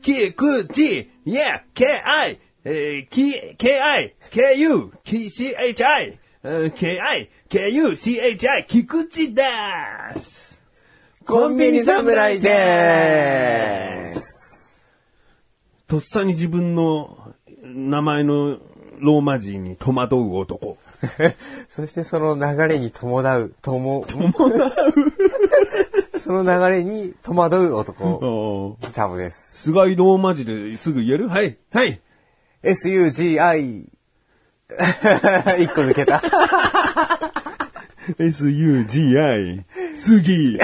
菊池、いや、K-I、えー、K- K-I、K-U、K-C-H-I、えー K-I、K-U、C-H-I、菊池です。コンビニ侍でーす。とっさに自分の名前のローマ字に戸惑う男。そしてその流れに伴う、とも、その流れに戸惑う男、チャボです。菅井ローマ字ですぐ言える？はい、はい。SUGI、一個抜けた。S-U-G-I、杉。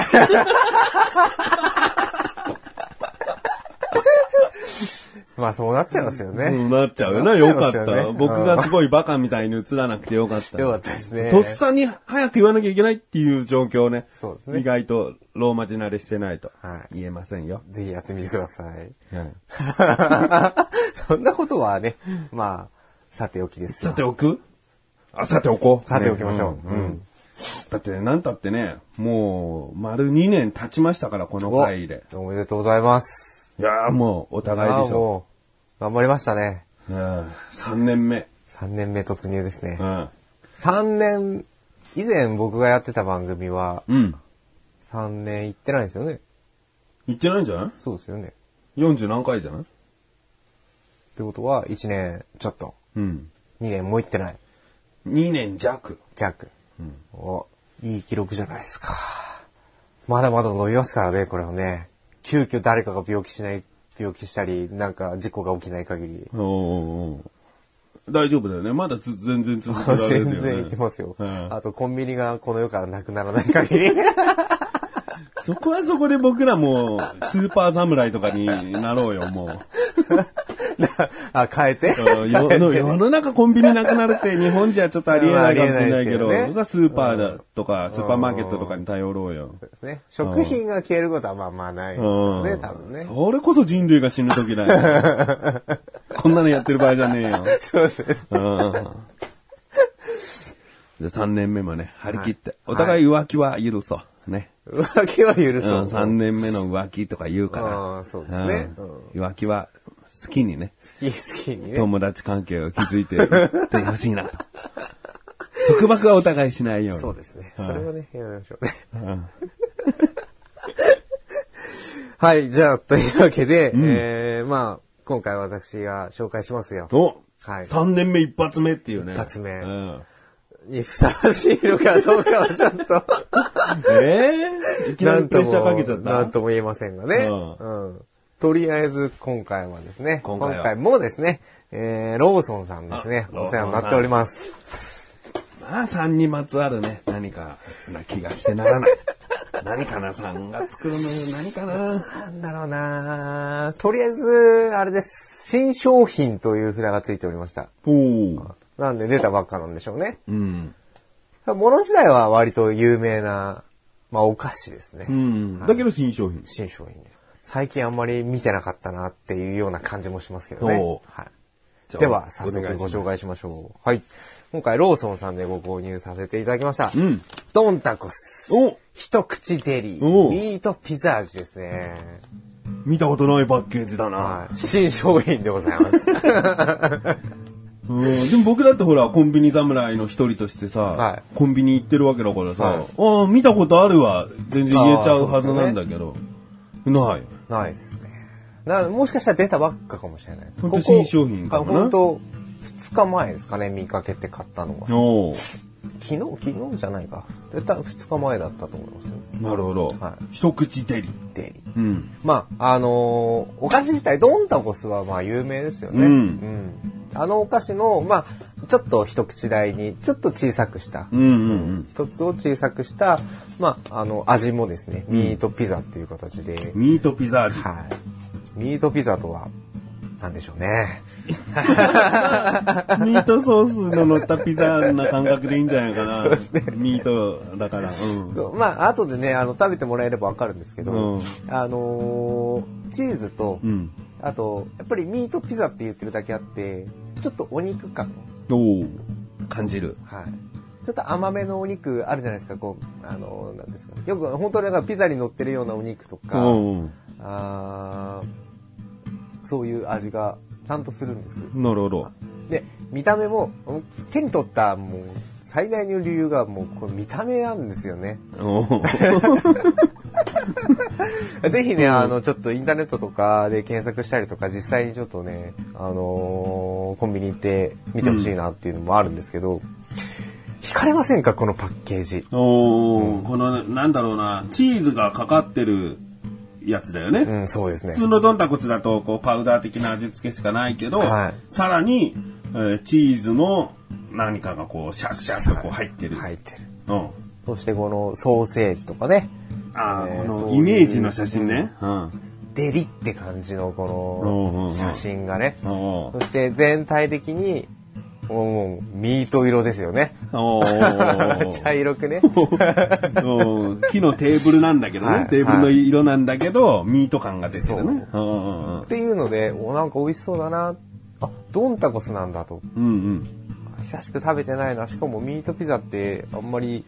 まあそうなっちゃいますよね。うんなっちゃうよな。よかった。僕がすごいバカみたいに映らなくてよかった。よかったですね。とっさに早く言わなきゃいけないっていう状況ね。そうですね意外とローマ字慣れしてないとはい言えませんよ。ぜひやってみてください。うん そんなことはね、まあ、さておきですよ。さておく？あ、さておこう。さておきましょう。ねうん。だって、なんたってね、もう、丸2年経ちましたから、この回で。おめでとうございます。いやーもう、お互いでしょ。頑張りましたね。うん。3年目。3年目突入ですねう。ん。3年、以前僕がやってた番組は、うん。3年行ってないんですよね。言ってないんじゃない？そうですよね。?40 何回じゃない？ってことは、1年ちょっと、うん。2年も行ってない。2年弱。弱。お、いい記録じゃないですか。まだまだ伸びますからね、これはね。急遽誰かが病気しない、病気したり、なんか事故が起きない限り。おーおーおー大丈夫だよね。まだつ全然続けられるよね。全然いけますよ。うんあと、コンビニがこの世からなくならない限り。そこはそこで僕らも、スーパー侍とかになろうよ、もう。あ、変えて。うん世の中コンビニなくなるって日本じゃちょっとありえないかもしれないけど、まあありえないですけどねそれはスーパーだとか、スーパーマーケットとかに頼ろうよ。ですね。食品が消えることはまあまあないですよね、うん多分ね。それこそ人類が死ぬ時だよ。こんなのやってる場合じゃねえよ。そうですね。うんじゃあ3年目もね、張り切って。お互い浮気は許そう。ね。浮気は許うん、そう。3年目の浮気とか言うから。そうですねうん浮気は好きにね、好き好きにね。友達関係を築いてい ってほしいなと。束縛はお互いしないように。そうですね。それはね、やめましょうね。うん はい、じゃあ、というわけで、えー、まあ、今回私が紹介しますよ。お、はい3年目一発目っていうね。一発目うん、にふさわしいのかどうかはちょっと、えー、いきななんとも。なんとも言えませんがね。ううん。とりあえず、今回はですね、今回はもですね、えー、ローソンさんですね、あお世話になっております。まあ、3にまつわるね、何かな気がしてならない。何かな、3が作るの何かな。なんだろうなとりあえず、あれです。新商品という札がついておりました。なんで出たばっかなんでしょうね。うん。もの自体は割と有名な、まあお菓子ですね。うん。だけど新商品。新商品で。最近あんまり見てなかったなっていうような感じもしますけどね。はい。では、早速ご紹介しましょう。はい。今回、ローソンさんでご購入させていただきました。うんドンタコス。お一口デリおー。ミートピザ味ですね。見たことないパッケージだな。はい。新商品でございます。うん、でも僕だってほら、コンビニ侍の一人としてさ、はいコンビニ行ってるわけだからさ、はいああ、見たことあるわ、全然言えちゃうはずなんだけど、ない。ないですね。なもしかしたら出たばっかかもしれないです。ほんと新商品かもな本当2日前ですかね、見かけて買ったのは。昨日、昨日じゃないか。絶対2日前だったと思いますよ。なるほど。はい一口デリ。デリー。うん。まあ、あのーお菓子自体、ドンタコスはまあ有名ですよね。うんうんあのお菓子の、まあ、ちょっと一口大に、ちょっと小さくした、うんうんうん。一つを小さくした、まあ、あの、味もですね、ミートピザっていう形で、ミートピザ味。はい。ミートピザとは、なんでしょうね。ミートソースの乗ったピザな感覚でいいんじゃないかな。ミートだから。うん。まあ、後でね、あの、食べてもらえればわかるんですけど、うんあのーチーズと、うん。あと、やっぱりミートピザって言ってるだけあって、ちょっとお肉感、感じる。はい。ちょっと甘めのお肉あるじゃないですか、こう、あのーなんですか。よく本当になんかピザに乗ってるようなお肉とか、うん。あーそういう味がちゃんとするんです。なるほど。で、見た目も、手に取ったもう最大の理由がもうこの見た目なんですよね。ぜひね、あの、ちょっとインターネットとかで検索したりとか、実際にちょっとね、あのーコンビニ行って見てほしいなっていうのもあるんですけど、惹かれませんかこのパッケージ？おーこの、なんだろうな、チーズがかかってるやつだよね。うん、そうですね普。通のドンタコスだと、こう、パウダー的な味付けしかないけど、はいさらに、えーチーズの何かがこう、シャッシャッとこう入ってる。入ってる。うん。そしてこのソーセージとかね、ああ、えーこのイメージの写真ね。うん。デリって感じのうんうんうんこの写真がね。おそして全体的に、もうミート色ですよね。茶色くね。うん木のテーブルなんだけどね、はいテーブルの色なんだけど、ミート感が出てるね。っうんうんていうので、おなんか美味しそうだな。あ、ドンタコスなんだと。うんうん久しく食べてないな。しかもミートピザってあんまり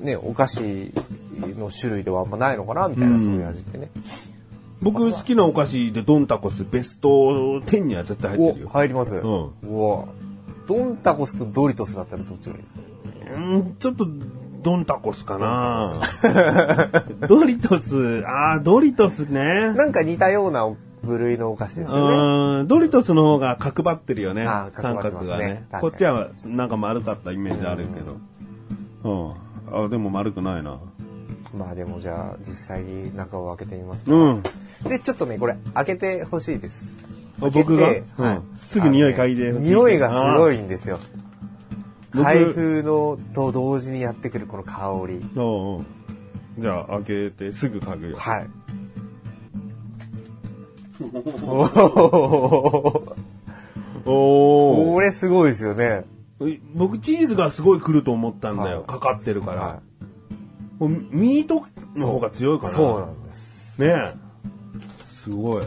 ね、お菓子の種類ではあんまないのかなみたいな、うんそういう味ってね。僕好きなお菓子でドンタコスベスト10には絶対入ってるお、よ。入ります。んうわドンタコスとドリトスだったらどっちがいいですか？うん、ちょっと、ドンタコスかな。ドリトス、ああ、ドリトスね。なんか似たような部類のお菓子ですよね。うん、ドリトスの方が角張ってるよね。あー三角張ってますね角がね。こっちはなんか丸かったイメージあるけど。うん。あ、でも丸くないな。まあでもじゃあ実際に中を開けてみますか。うん。で、ちょっとね、これ開けてほしいです。あ僕が？開けてうんすぐ匂い嗅いでほしいね匂いがすごいんですよ。僕開封のと同時にやってくるこの香り。うんうん。じゃあ、開けてすぐ嗅ぐよ。はい。おーおこれすごいですよね。ー。僕、チーズがすごい来ると思ったんだよ。はいかかってるから。はもうミートの方が強いかい。な。そうなんです。ねえ。すごい。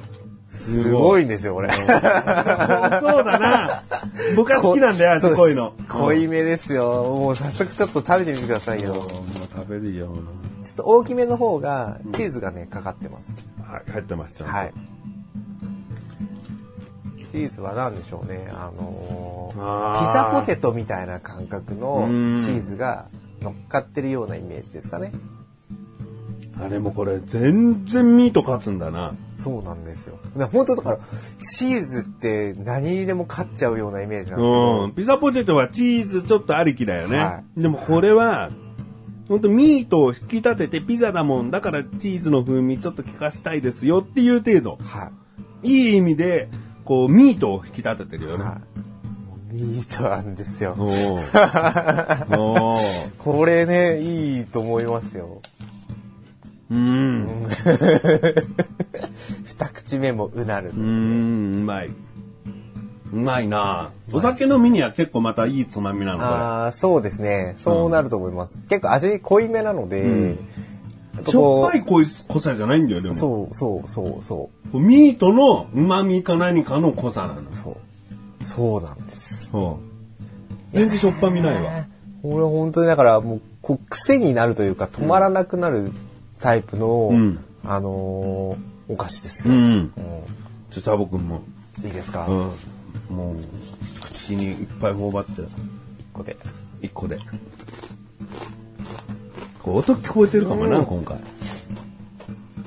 すごいんですよ、これ。そうだな。僕は好きなんだよ、あそこういうの。濃いめですよ。もう早速ちょっと食べてみてくださいよ。うん。もう食べるよ。ちょっと大きめの方がチーズがね、かかってます。はい、入ってます。はい。チーズは何でしょうね。あのーピザポテトみたいな感覚のうんチーズが乗っかってるようなイメージですかね。あれもこれ、全然ミート勝つんだな。そうなんですよ。だ本当だから、チーズって何にでも勝っちゃうようなイメージなんですけど、うん。ピザポテトはチーズちょっとありきだよね。はでもこれは、本当ミートを引き立ててピザだもん。だからチーズの風味ちょっと効かしたいですよっていう程度。はい。いい意味で、こう、ミートを引き立ててるよね。はい。ミートなんですよ。これね、いいと思いますよ。うん。二口目もうなるう。ん、うまい。うまいなお酒飲みには結構またいいつまみなの、こああ、そうですね。そうなると思います。結構味濃いめなので、んやっれ。ぱしょこっぱい濃い濃さじゃないんだよ、でう、も。そうそうそうそミートの旨味か何かの濃さなの。う、そう。そうなんです。そう。全然しょっぱみないわ。これ本当にだからもう、こう癖になるというか止まらなくなるタイプの、うんあのーお菓子ですよ。うん。うんちょっとタボ君も、いいですか、うん。もう、口にいっぱい頬張って、ここで。一個で。こう音聞こえてるかもな、うん今回。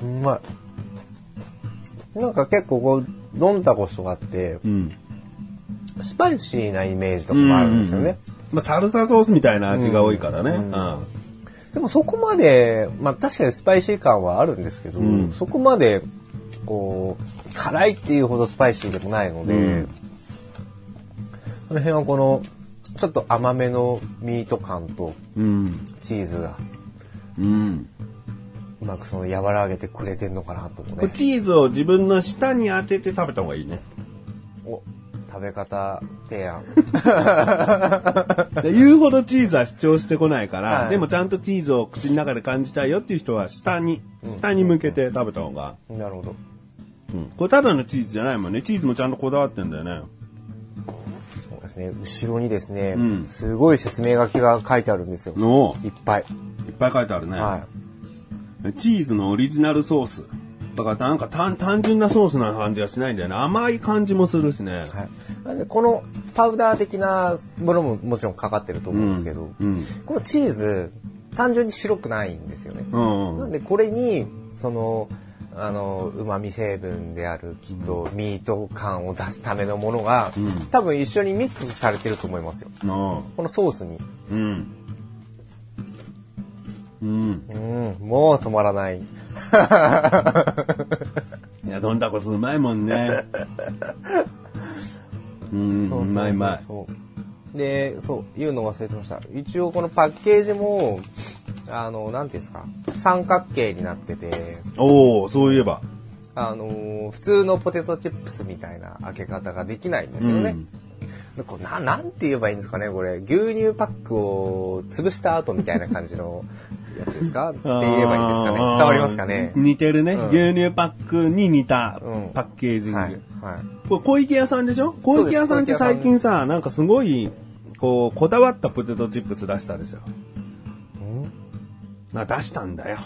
うまい。なんか結構こう、ドンタコスとかって、うん。スパイシーなイメージとかもあるんですよね。まあ、サルサソースみたいな味が多いからね。うんうんでもそこまで、まあ確かにスパイシー感はあるんですけど、うんそこまで、こう、辛いっていうほどスパイシーでもないので、うんこの辺はこの、ちょっと甘めのミート感とうん。チーズがうん。うまくその和らげてくれてんのかなと思うね。チーズを自分の舌に当てて食べた方がいいね。お、食べ方提案。で 言うほどチーズは主張してこないから、はいでもちゃんとチーズを口の中で感じたいよっていう人は下に、下に向けて食べた方が。なるほど。うん。これただのチーズじゃないもんね。チーズもちゃんとこだわってんだよね。そうですね。後ろにですね、うんすごい説明書きが書いてあるんですよ。の、いっぱい。いっぱい書いてあるね。はチーズのオリジナルソース。だからなんか単単純なソースな感じがしないんだよね。甘い感じもするしね。い。はい。なんで、このパウダー的なものももちろんかかってると思うんですけど、うん。このチーズ、単純に白くないんですよね。うん。なんで、これに、その、あの、旨味成分であるきっとミート感を出すためのものが、多分一緒にミックスされてると思いますよ。のこのソースに。うん。うん。うん、もう止まらない。いや、どんだこすうまいもんね。うん、うまいうまい。で、そう、言うの忘れてました。一応このパッケージも、あの、なんていうんですか、三角形になってて、おおそういえば。あのー普通のポテトチップスみたいな開け方ができないんですよね。うんでこれななんて言えばいいんですかねこれ。牛乳パックを潰した後みたいな感じの やつですか？って言えばいいんですかね。伝わりますかね？似てるね、うん。牛乳パックに似たうん。パッケージング。はい。はい。これ小池屋さんでしょ？小池屋さんって最近さ、なんかすごい、こう、こだわったポテトチップス出したでしょ？な、出したんだよ。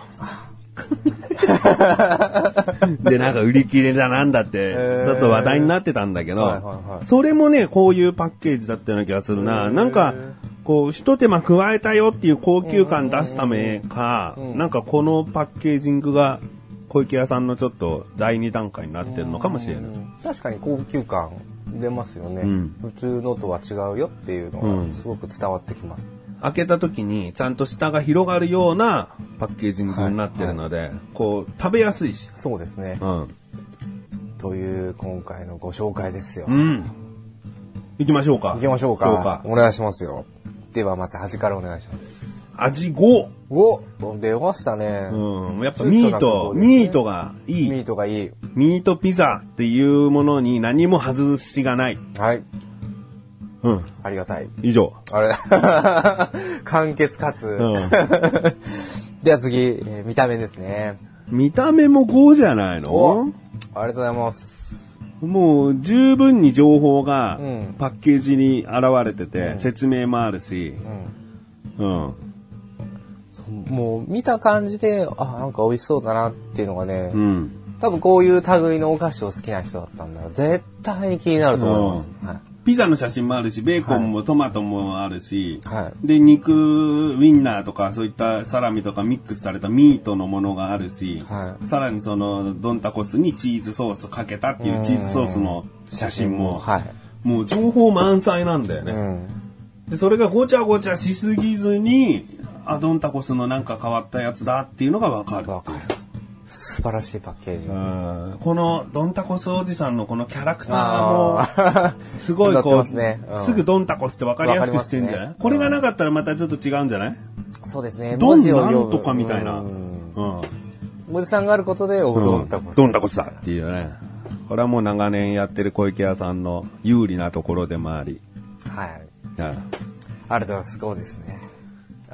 で、なんか売り切れだなんだって、ちょっと話題になってたんだけど、はいはいはい。それもね、こういうパッケージだったような気がするな。なんか、こう、一手間加えたよっていう高級感出すためか、なんかこのパッケージングが、小池屋さんのちょっと第二段階になってるのかもしれない。確かに高級感出ますよね、うん。普通のとは違うよっていうのうん。がすごく伝わってきます。開けた時にちゃんと下が広がるようなパッケージングになってるので、こう食べやすいし。そうですね。うん。という今回のご紹介ですよ。うん。行きましょうか。行きましょう行か。お願いしますよ。ではまず端からお願いします。味5。お出ましたね。うん。やっぱミート、5ねミートがいい。ミートがいい。ミートピザっていうものに何も外しがない。はい。うん。ありがたい。以上。あれ 簡潔かつ。うん。では次、えー見た目ですね。見た目も5じゃないおのありがとうございます。もう十分に情報がうんパッケージに現れてて、説明もあるし、うん。もう見た感じで、あ、なんか美味しそうだなっていうのがね、うん。多分こういう類のお菓子を好きな人だったんだら、絶対に気になると思います。はいピザの写真もあるし、ベーコンもトマトもあるし、はで、肉、ウィンナーとか、そういったサラミとかミックスされたミートのものがあるし、はいさらにその、ドンタコスにチーズソースかけたっていうチーズソースの写真も、はい。もう情報満載なんだよね。うん。で、それがごちゃごちゃしすぎずに、あ、ドンタコスのなんか変わったやつだっていうのがわかる。わかる。素晴らしいパッケージ。うんこのドンタコスおじさんのこのキャラクターあも、ーすごいこう、ますねうんすぐドンタコスって分かりやすくしてんじゃない、わかりますねこれがなかったらまたちょっと違うんじゃない？そうですね。ドン文字を読むなんとかみたいな。ううんん。文字さんがあることで、おどんたこドンタコスだっていうね。これはもう長年やってる小池屋さんの有利なところでもあり。はい。うんありがとうございます。そうですね。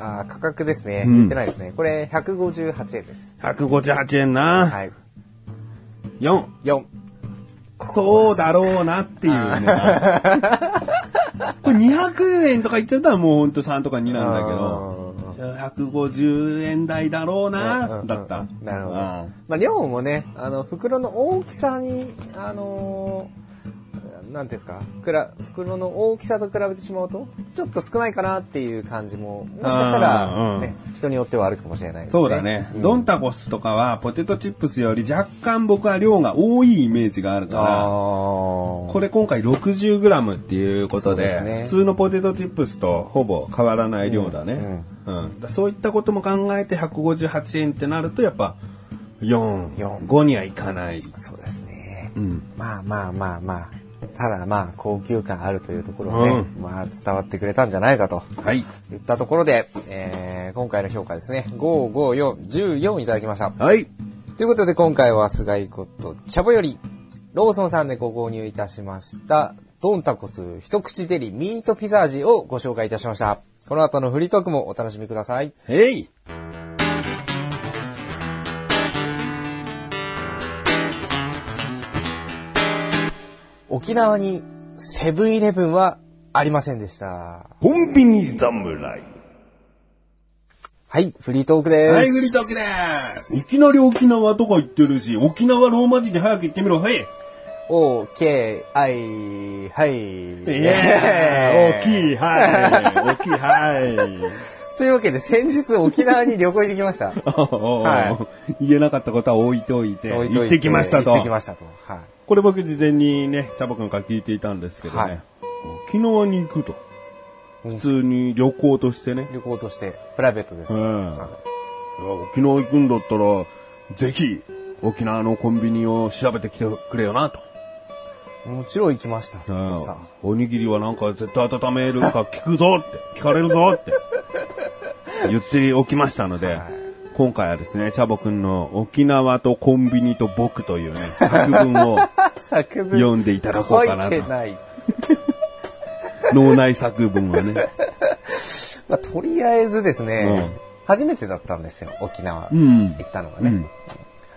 あー価格ですね。うん言ってないですね。これ、158円です。158円な。はい。4。4。そうだろうなっていうね。これ200円とか言っちゃったらもうほんと3とか2なんだけど、150円台だろうな、だった。なるほど。うんまあ、量もね、あの、袋の大きさに、あのーなんていうんですか、くら袋の大きさと比べてしまうと、ちょっと少ないかなっていう感じも、もしかしたら、うんね、人によってはあるかもしれないですね。そうだね、んドンタコスとかはポテトチップスより若干僕は量が多いイメージがあるあから、ーこれ今回 60g っていうことでね普通のポテトチップスとほぼ変わらない量だね。うんだそういったことも考えて158円ってなるとやっぱ4、四5にはいかない。そうですね。うん。まあまあまあまあ。ただまあ、高級感あるというところをね、うまあ伝わってくれたんじゃないかと。はい。言ったところで、えー、今回の評価ですね。5、5、4、14いただきました。はい。ということで今回は菅井ことチャボよりローソンさんでご購入いたしました、ドンタコス一口デリミートピザ味をご紹介いたしました。この後のフリートークもお楽しみください。沖縄にセブンイレブンはありませんでした。コンビニ侍。はい、フリートークです。はい、グリトークです。いきなり沖縄とか言ってるし、沖縄ローマ字で早く言ってみろ、はい。オーケー、アイ、はい。イイエーイ大きい、はい。大きい、はい。というわけで、先日沖縄に旅行行ってきました。は言えなかったことは置いておいて、置いとい行ってきましたと行ってき。ましたと。はい。これ僕事前にね、チャボくんから聞いていたんですけどね、はい。沖縄に行くと。普通に旅行としてね。旅行として、プライベートです。うん。沖縄行くんだったら、ぜひ、沖縄のコンビニを調べてきてくれよなと。もちろん行きました、さうん。さおにぎりはなんか絶対温めるか聞くぞって、聞かれるぞって 言っておきましたので、はい今回はですね、チャボくんの沖縄とコンビニと僕というね、作文を 作文読んでいただこうかなと書いてない。脳内作文をね。まあ、とりあえずですね、うん初めてだったんですよ、沖縄。うん行ったのがね。うん。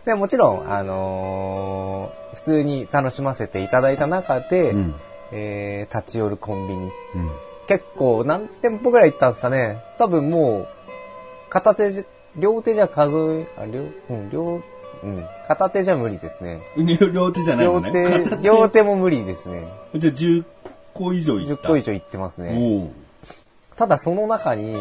でもちろん、あのー普通に楽しませていただいた中で、うんえー立ち寄るコンビニ。うん。結構何店舗ぐらい行ったんですかね。多分もう、片手両手じゃ数え、あ、両、うん、両、うん、片手じゃ無理ですね。両手じゃない両のね。手、両手も無理ですね。じゃあ10個以上い10った。個以上行ってますね。ただその中に、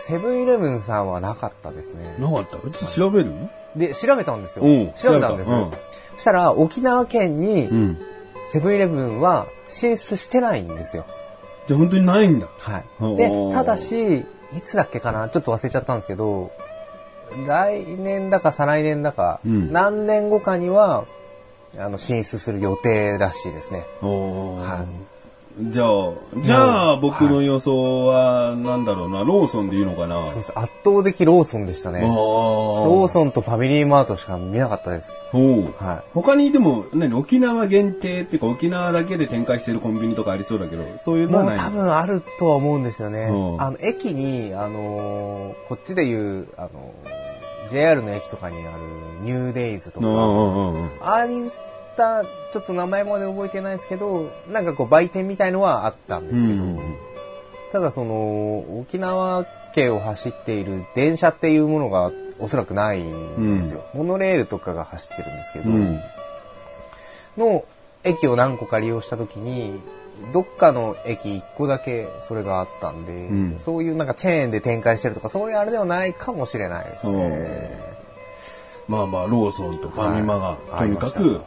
セブンイレブンさんはなかったですね。なかった？うち調べる？で、調べたんですようん。調べたんですよ。そしたら、沖縄県にう、ん。セブンイレブンは進出してないんですよ。じゃあ本当にないんだ。はい。でただし、いつだっけかな？ちょっと忘れちゃったんですけど、来年だか再来年だか、うん。何年後かには、あの、進出する予定らしいですね。はいじゃあ、じゃあ僕の予想は、なんだろうな、ローソンでいいのかな。そうです。圧倒的ローソンでしたね。ロローソンとファミリーマートしか見なかったです。は他にでも、何、沖縄限定っていうか、沖縄だけで展開してるコンビニとかありそうだけど、そういうい。のはないもう多分あるとは思うんですよね。うんあの、駅に、あのーこっちでいう、あのー JR の駅とかにあるニューデイズとか。ああいった、ちょっと名前まで覚えてないですけど、なんかこう売店みたいのはあったんですけど、うんただその、沖縄県を走っている電車っていうものがおそらくないんですよ。モノレールとかが走ってるんですけど、うん。の駅を何個か利用した時に、どっかの駅1個だけそれがあったんで、うん。そういうなんかチェーンで展開してるとか、そういうあれではないかもしれないですね。まあまあ、ローソンとファミマが、はい。とにかく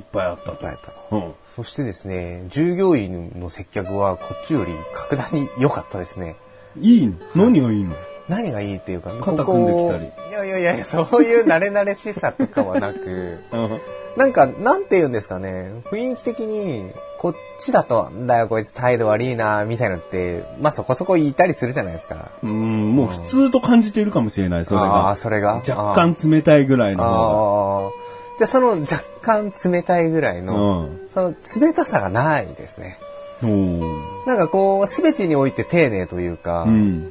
いっぱいあったと。だったと。うん。そしてですね、従業員の接客はこっちより格段に良かったですね。いいの？何がいいの？何がいいっていうか、肩組んできたりここいやいやいやそういう慣れ慣れしさとかはなく、うんなんか、なんて言うんですかね、雰囲気的に、こっちだと、んだよこいつ態度悪いな、みたいなのって、まあそこそこ言いたりするじゃないですか。うん、もう普通と感じているかもしれない、それあがあ、。それが？若干冷たいぐらいの方ああ。で、その若干冷たいぐらいが。の、その冷たさがないですね。なんかこう、すべてにおいて丁寧というか、うん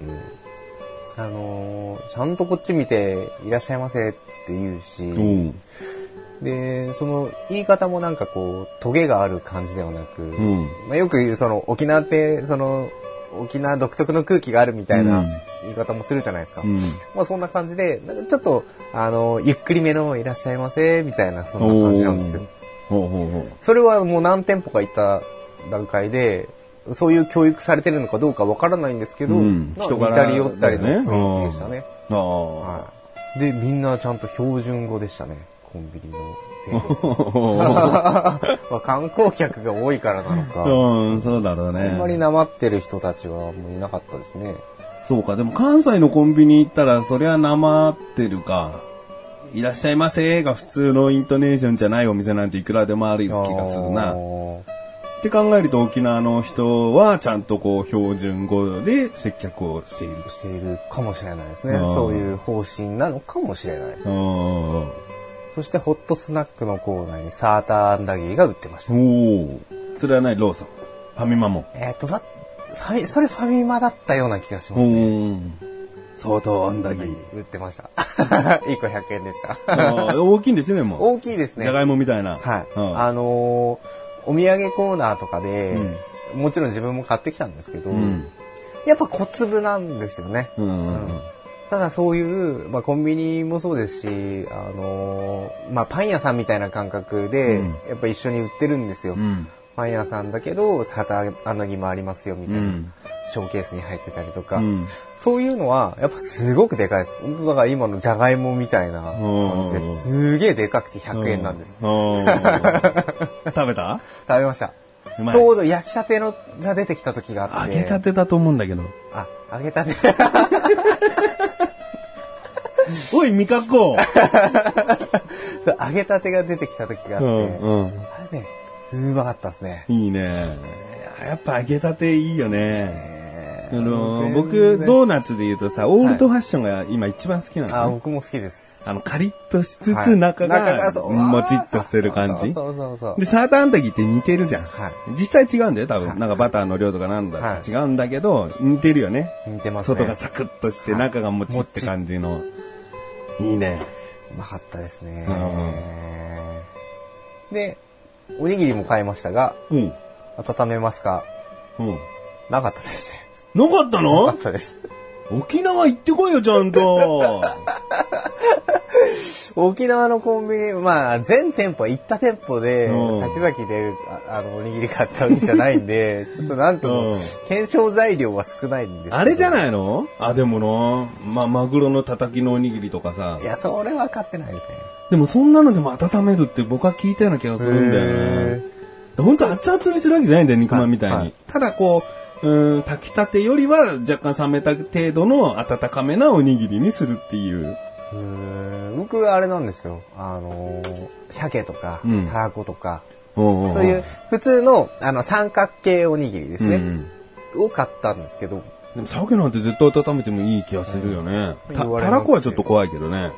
あのーちゃんとこっち見て、いらっしゃいませって言うし、うん。で、その言い方もなんかこう、トゲがある感じではなく、うん。まあ、よく言うその沖縄って、その、沖縄独特の空気があるみたいなうん言い方もするじゃないですか。うん。まあそんな感じで、なんかちょっと、あの、ゆっくりめのいらっしゃいませ、みたいな、そんな感じなんですよ。ほうほうほう。それはもう何店舗か行った段階で、そういう教育されてるのかどうかわからないんですけど、うんまあ似たり寄ったりの雰囲気でしたね。ああ。はい。で、みんなちゃんと標準語でしたね。コンビニの店員さん。まあ観光客が多いからなのか、うん、そうだろうあんね。まりなまってる人たちはもういなかったですね。そうか、でも関西のコンビニ行ったら、そりゃなまってるか。いらっしゃいませが普通のイントネーションじゃないお店なんていくらでもある気がするあな。ーって考えると沖縄の人はちゃんとこう標準語で接客をしている。しているかもしれないですね。うんそういう方針なのかもしれない。うん。そしてホットスナックのコーナーにサーターアンダギーが売ってました。おお。それはない、ローソン。ファミマも。えっ、と、だ、ファミ、それファミマだったような気がしまおすね。ー。相当あんだぎ。売ってました。1個100円でした。大きいんですね、もう。大きいですね。じゃがいもみたいな。はい。うんあのーお土産コーナーとかで、もちろん自分も買ってきたんですけど、んやっぱ小粒なんですよね。うんうんうん。ただそういう、まあ、コンビニもそうですし、あのーまあ、パン屋さんみたいな感覚で、うんやっぱ一緒に売ってるんですよ。うん。パン屋さんだけど、サタアナギもありますよ、みたいな。うんショーケースに入ってたりとか、うんそういうのは、やっぱすごくでかいです。本当だから今のじゃがいもみたいな感じうんで、すげえでかくて100円なんです。うん。食べた？食べました。ちょうど焼きたてのが出てきた時があって。揚げたてだと思うんだけど。あ、揚げたて。おい、味覚こ そう揚げたてが出てきた時があって、う。うん、うん。あれね、うまかったですね。いいね。いややっぱ揚げたていいよね。えあの僕、ドーナツで言うとさ、オールドファッションが今一番好きなあ、の、ね僕も好きです。あの、カリッとしつはいつ中がもちっとしてる感じ。そうそうそうで、サーターアンダギーって似てるじゃん。はい実際違うんだよ、多分。はいなんかバターの量とかなんだはい違うんだけど、似てるよね。似てますね。外がサクッとして、はい中がもちって感じの。いいね。うまかったですねう。で、おにぎりも買いましたが、うん。温めますか？うん。なかったですね。なかったなかのったです。沖縄行ってこいよ、ちゃんと。沖縄のコンビニ、まあ、全店舗、行った店舗で、うん先々で、ああの、おにぎり買ったわけじゃないんで、ちょっとなんともうん、検証材料は少ないんですあれじゃないの？あ、でもな、ま、マグロのたたきのおにぎりとかさい。や、それは買ってないですね。でもそんなのでも温めるって僕は聞いたような気がするんだよね。本当熱々にするわけじゃないんだよ、肉まんみたいに。はいはいただこう、うん、炊きたてよりは若干冷めた程度の温かめなおにぎりにするっていう。うーん僕はあれなんですよ。あのー、鮭とかうん、たらことか、そそういう普通の、あの、三角形おにぎりですね。うんを買ったんですけど、でも鮭なんて絶対温めてもいい気がするよね。た言われたらこはちょっと怖いけどね。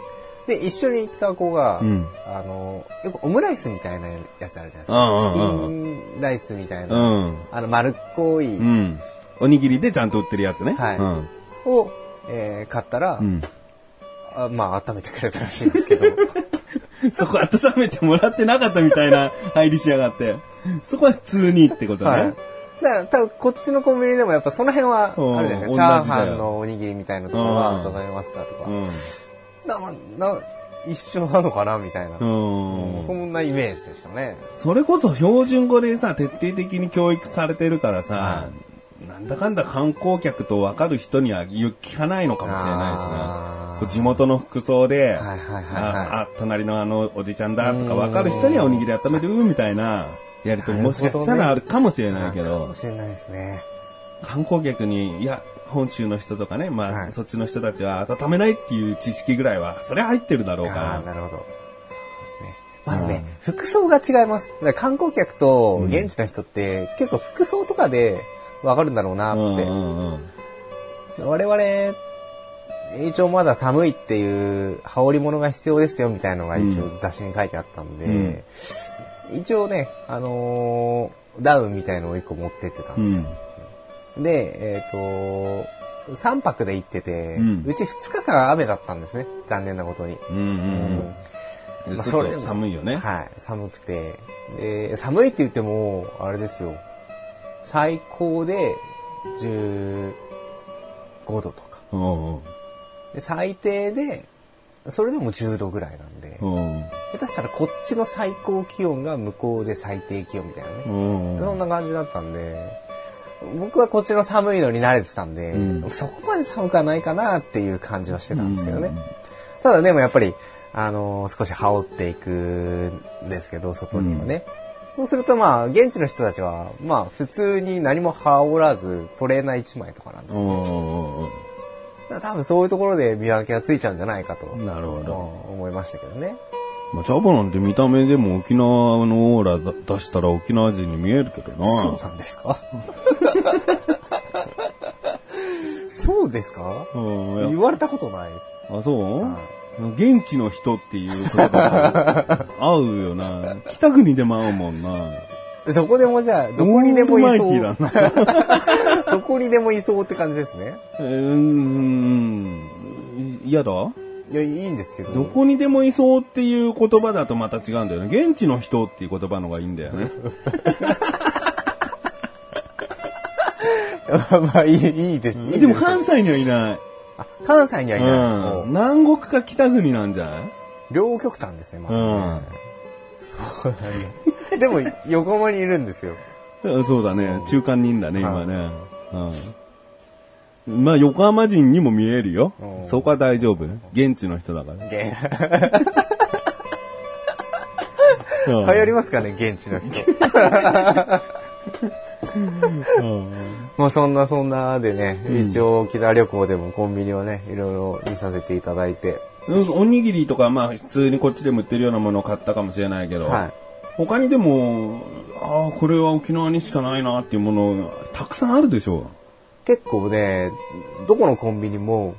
で、一緒に行った子が、うんあの、よくオムライスみたいなやつあるじゃないですか。チキンライスみたいな、うんあの、丸っこい、うん。おにぎりでちゃんと売ってるやつね。はいうん。を、えー買ったら、うん。あまあ、温めてくれたらしいんですけど、そこ温めてもらってなかったみたいな入りしやがって。そこは普通にってことね。はい。だから、多分こっちのコンビニでもやっぱその辺は、うんあるじゃないですか。チャーハンのおにぎりみたいなところはうん温めますかとか。うん。な、な、一緒なのかなみたいな。うんそんなイメージでしたね。それこそ標準語でさ、徹底的に教育されてるからさ、はなんだかんだ観光客と分かる人には言う聞かないのかもしれないですね。地元の服装で、はいはいはいはいああ、隣のあのおじちゃんだとか分かる人にはおにぎり温めるみたいな、やりとりもしかしたらあるかもしれないけかども、しれないですね。観光客に、いや、本州の人とかね、まあ、はいそっちの人たちは温めないっていう知識ぐらいは、それ入ってるだろうから。なるほど。そうですね。まずね、服装が違います。観光客と現地の人って、結構服装とかでわかるんだろうなって。うんうんうん。我々、一応まだ寒いっていう羽織物が必要ですよみたいなのが一応雑誌に書いてあったんで、一応ね、あのーダウンみたいのを一個持ってってたんですよ。で、えっ、と、3泊で行ってて、ううんち2日間雨だったんですね。残念なことに。うんうんうんうん。まあそれ寒いよね。はい、寒くて。で、寒いって言っても、あれですよ。最高で15度とか。うんうんで、最低で、それでも10度ぐらいなんで、うん下手したらこっちの最高気温が向こうで最低気温みたいなね。そんな感じだったんで、僕はこっちの寒いのに慣れてたんで、うんそこまで寒くはないかなっていう感じはしてたんですけどね。うんただでもやっぱり、あのー少し羽織っていくんですけど、外にはね。そうするとまあ、現地の人たちは、まあ、普通に何も羽織らず、トレーナー1枚とかなんですよ。うんうんだから多分そういうところで見分けがついちゃうんじゃないかと、うんなるほど。思いましたけどね。まあ、ジャバなんて見た目でも沖縄のオーラだ出したら沖縄人に見えるけどそうな。なんですか？そうですか？うんいや言われたことないです。あ、そう？はい現地の人っていう言葉 合うよな。北国でも合うもんな。どこでもじゃあ、どこにでもいオールそう。マイティだな。どこにでもいそうって感じですね。うーん。嫌だ？いや、いいんですけど。どこにでもいそうっていう言葉だとまた違うんだよね。現地の人っていう言葉の方がいいんだよね。まあ、いい、いいです。いいすでも関西にはいない。あ関西にはいない。うん。南国か北国なんじゃない？両極端ですね、まずね。うんそうだね。でも、横浜にいるんですよ。うんそうだね。中間にいんだね、今ね。うん。まあ、横浜人にも見えるよう。んそこは大丈夫？現地の人だから。げうん 流行りますかね、現地の人。まあそんなそんなでね、一応沖縄旅行でもコンビニをね、いろいろ見させていただいて。うんおにぎりとか、まあ、普通にこっちでも売ってるようなものを買ったかもしれないけど、はい。他にでも、ああ、これは沖縄にしかないなっていうもの、たくさんあるでしょ結構ね、どこのコンビニも、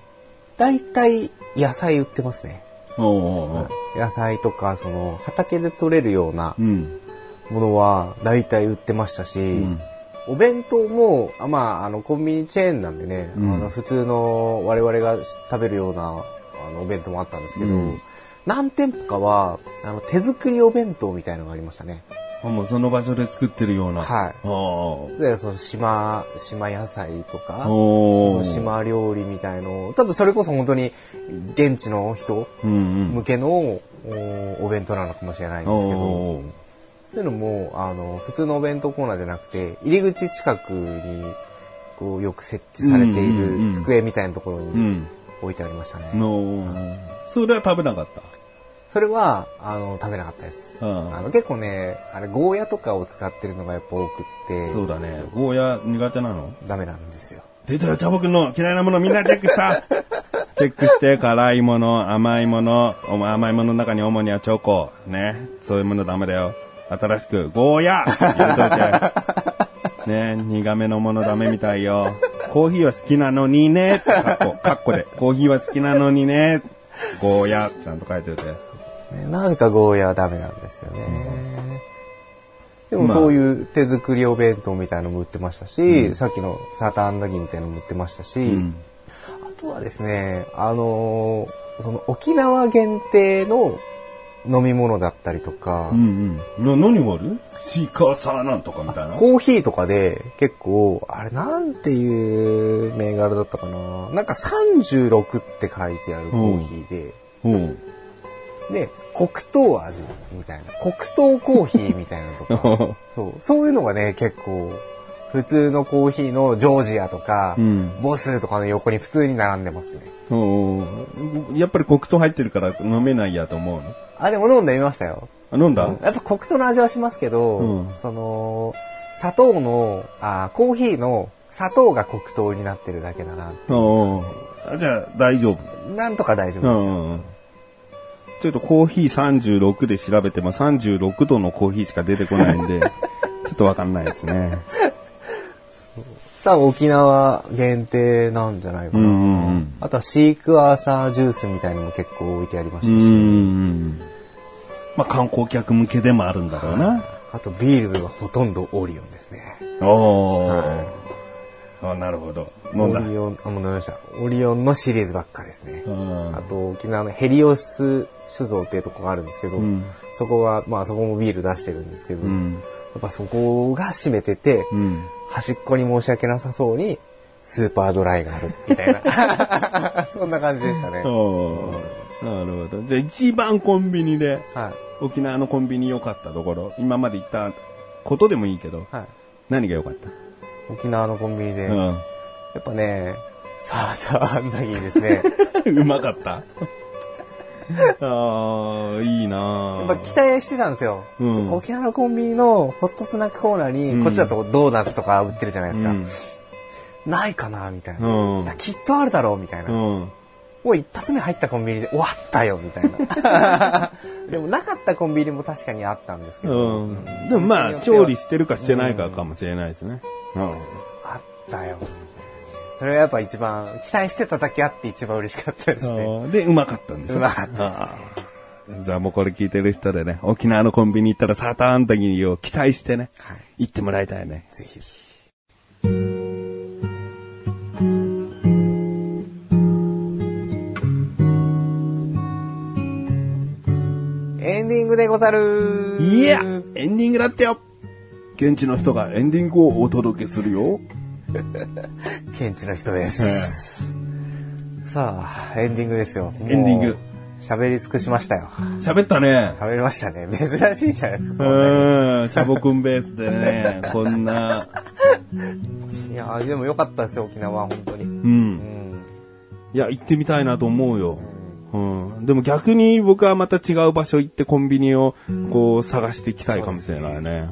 大体野菜売ってますね。野菜とか、その、畑で採れるようなうん。ものは大体売ってましたし、んお弁当も、あまあ、あの、コンビニチェーンなんでね、うんあの普通の我々が食べるような、あの、お弁当もあったんですけど、うん何店舗かは、あの、手作りお弁当みたいのがありましたね。あもうその場所で作ってるような。はいで、その島、島野菜とか、島料理みたいのを多分それこそ本当に現地の人。向けのおお弁当なのかもしれないんですけど、っていうのも、あの、普通のお弁当コーナーじゃなくて、入り口近くに、こう、よく設置されている机みたいなところにうん。置いてありましたね。の、それは食べなかった？それは、あの、食べなかったです。うんあの、結構ね、あれ、ゴーヤとかを使ってるのがやっぱ多くって、そうだね。ゴーヤ苦手なの？ダメなんですよ。出たよ、チャボくんの嫌いなものみんなチェックした チェックして、辛いもの、甘いもの、お甘いものの中に主にはチョコ。ね。そういうものダメだよ。新しく、ゴーヤ入れといて。ね苦めのものダメみたいよ。コーヒーは好きなのにね。カッコ、カッコで。コーヒーは好きなのにね。ゴーヤちゃんと書いておいて。ね、なぜかゴーヤはダメなんですよね。でもまあそういう手作りお弁当みたいのも売ってましたし、さっきのサーターアンダギーみたいなのも売ってましたし、うん。あとはですね、あのーその沖縄限定の飲み物だったりとか、うんうん。な、何がある？シーカーサーなんとかみたいな？コーヒーとかで結構、あれなんていう銘柄だったかな？なんか36って書いてあるコーヒーで、うん。で、黒糖味みたいな、黒糖コーヒーみたいなのとか、そう。そういうのがね、結構、普通のコーヒーのジョージアとか、うんボスとかの横に普通に並んでますね。うんやっぱり黒糖入ってるから飲めないやと思うの？あ、でも飲んでみましたよ。あ、飲んだ、やっぱ黒糖の味はしますけど、うんその、砂糖の、あコーヒーの砂糖が黒糖になってるだけだな。うんあじゃあ大丈夫。なんとか大丈う夫ですよ。んうんうん。ちょっとコーヒー36で調べても36度のコーヒーしか出てこないんで、ちょっとわかんないですね。多分沖縄限定なんじゃないかな。うんうんうんあとはシークワーサージュースみたいのも結構置いてありましたし、うんうん。まあ観光客向けでもあるんだろうな。あとビールはほとんどオリオンですね。おはー。あ、なるほど。飲んだ。オリオン、あ、もう飲みました。オリオンのシリーズばっかですね。うんあと沖縄のヘリオス酒造っていうとこがあるんですけど、んそこは、まあそこもビール出してるんですけど、んやっぱそこが閉めてて、うん。端っこに申し訳なさそうに、スーパードライがある、みたいな。そんな感じでしたね。なるほど。じゃあ一番コンビニで、はい。沖縄のコンビニ良かったところ、今まで行ったことでもいいけど、はい。何が良かった？沖縄のコンビニで、うやっぱね、サーターアンダギーですね。ん。うまかった ああ、いいなやっぱ期待してたんですよ。うん沖縄のコンビニのホットスナックコーナーに、うんこっちだとドーナツとか売ってるじゃないですか。うん。ないかなみたいな、うんいやきっとあるだろうみたいな。うん。もう一発目入ったコンビニで終わったよみたいな。でもなかったコンビニも確かにあったんですけど。でもまあ、調理ししてるかしてないかかもしれないですね。うん。あったよ。それはやっぱ一番、期待してただけあって一番嬉しかったですね。で、うまかったんですようまかったですじゃあもうこれ聞いてる人でね、沖縄のコンビニ行ったらサーターアンダギーを期待してね、はい。行ってもらいたいね。ぜひ。エンディングでござるいやエンディングだってよ現地の人がエンディングをお届けするよ。現地の人です。さあ、エンディングですよ。エンディング。喋り尽くしましたよ。喋ったね。喋りましたね。珍しいじゃないですか。うこんチャボくんベースでね、こんな、いや、でも良かったですよ、沖縄、本当に。う。うんん。いや、行ってみたいなと思うよ。うん。でも逆に僕はまた違う場所行ってコンビニをこう探していきたいかもしれないね。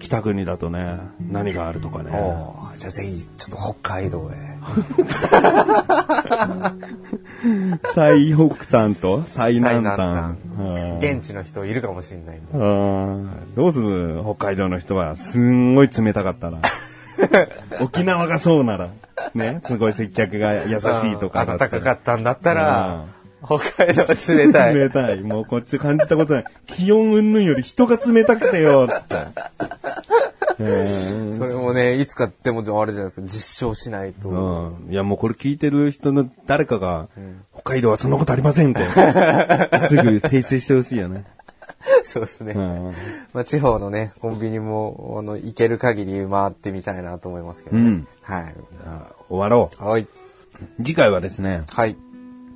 北国だとね、何があるとかね。おーじゃあぜひ、ちょっと北海道へ。最北端と最南端。うん現地の人いるかもしれないんで。うんどうする？北海道の人は、すんごい冷たかったら。沖縄がそうなら、ね、すごい接客が優しいとかだ暖かかったんだったらうん、北海道は冷たい。冷たい。もうこっち感じたことない。気温云々より人が冷たくてよ、って。うんそれもね、いつかでもあれじゃないですか、実証しないと。うん。いや、もうこれ聞いてる人の誰かが、北海道はそんなことありませんって、すぐ訂正してほしいよね。そうですね。うん。まあ、地方のね、コンビニも、あの、行ける限り回ってみたいなと思いますけどね。うんはい。あ終わろはい。う。次回はですね、はい。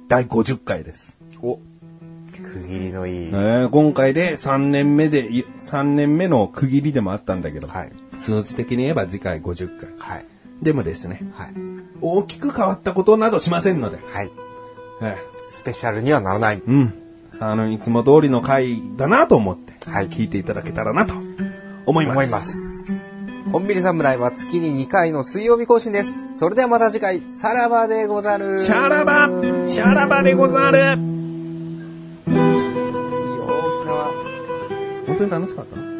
第50回です。お区切りのいい。えー今回で3年目で、い3年目の区切りでもあったんだけど、はい。数字的に言えば次回50回。はい。でもですね、はい。大きく変わったことなどしませんので、はい。えスペシャルにはならない。ーうん。あの、いつも通りの回だなと思って、はい聞いていただけたらなと思います。思います。コンビニ侍は月に2回の水曜日更新です。それではまた次回、さらばでござる。シャラバシャラバでござるいいよ、沖縄。本当に楽しかった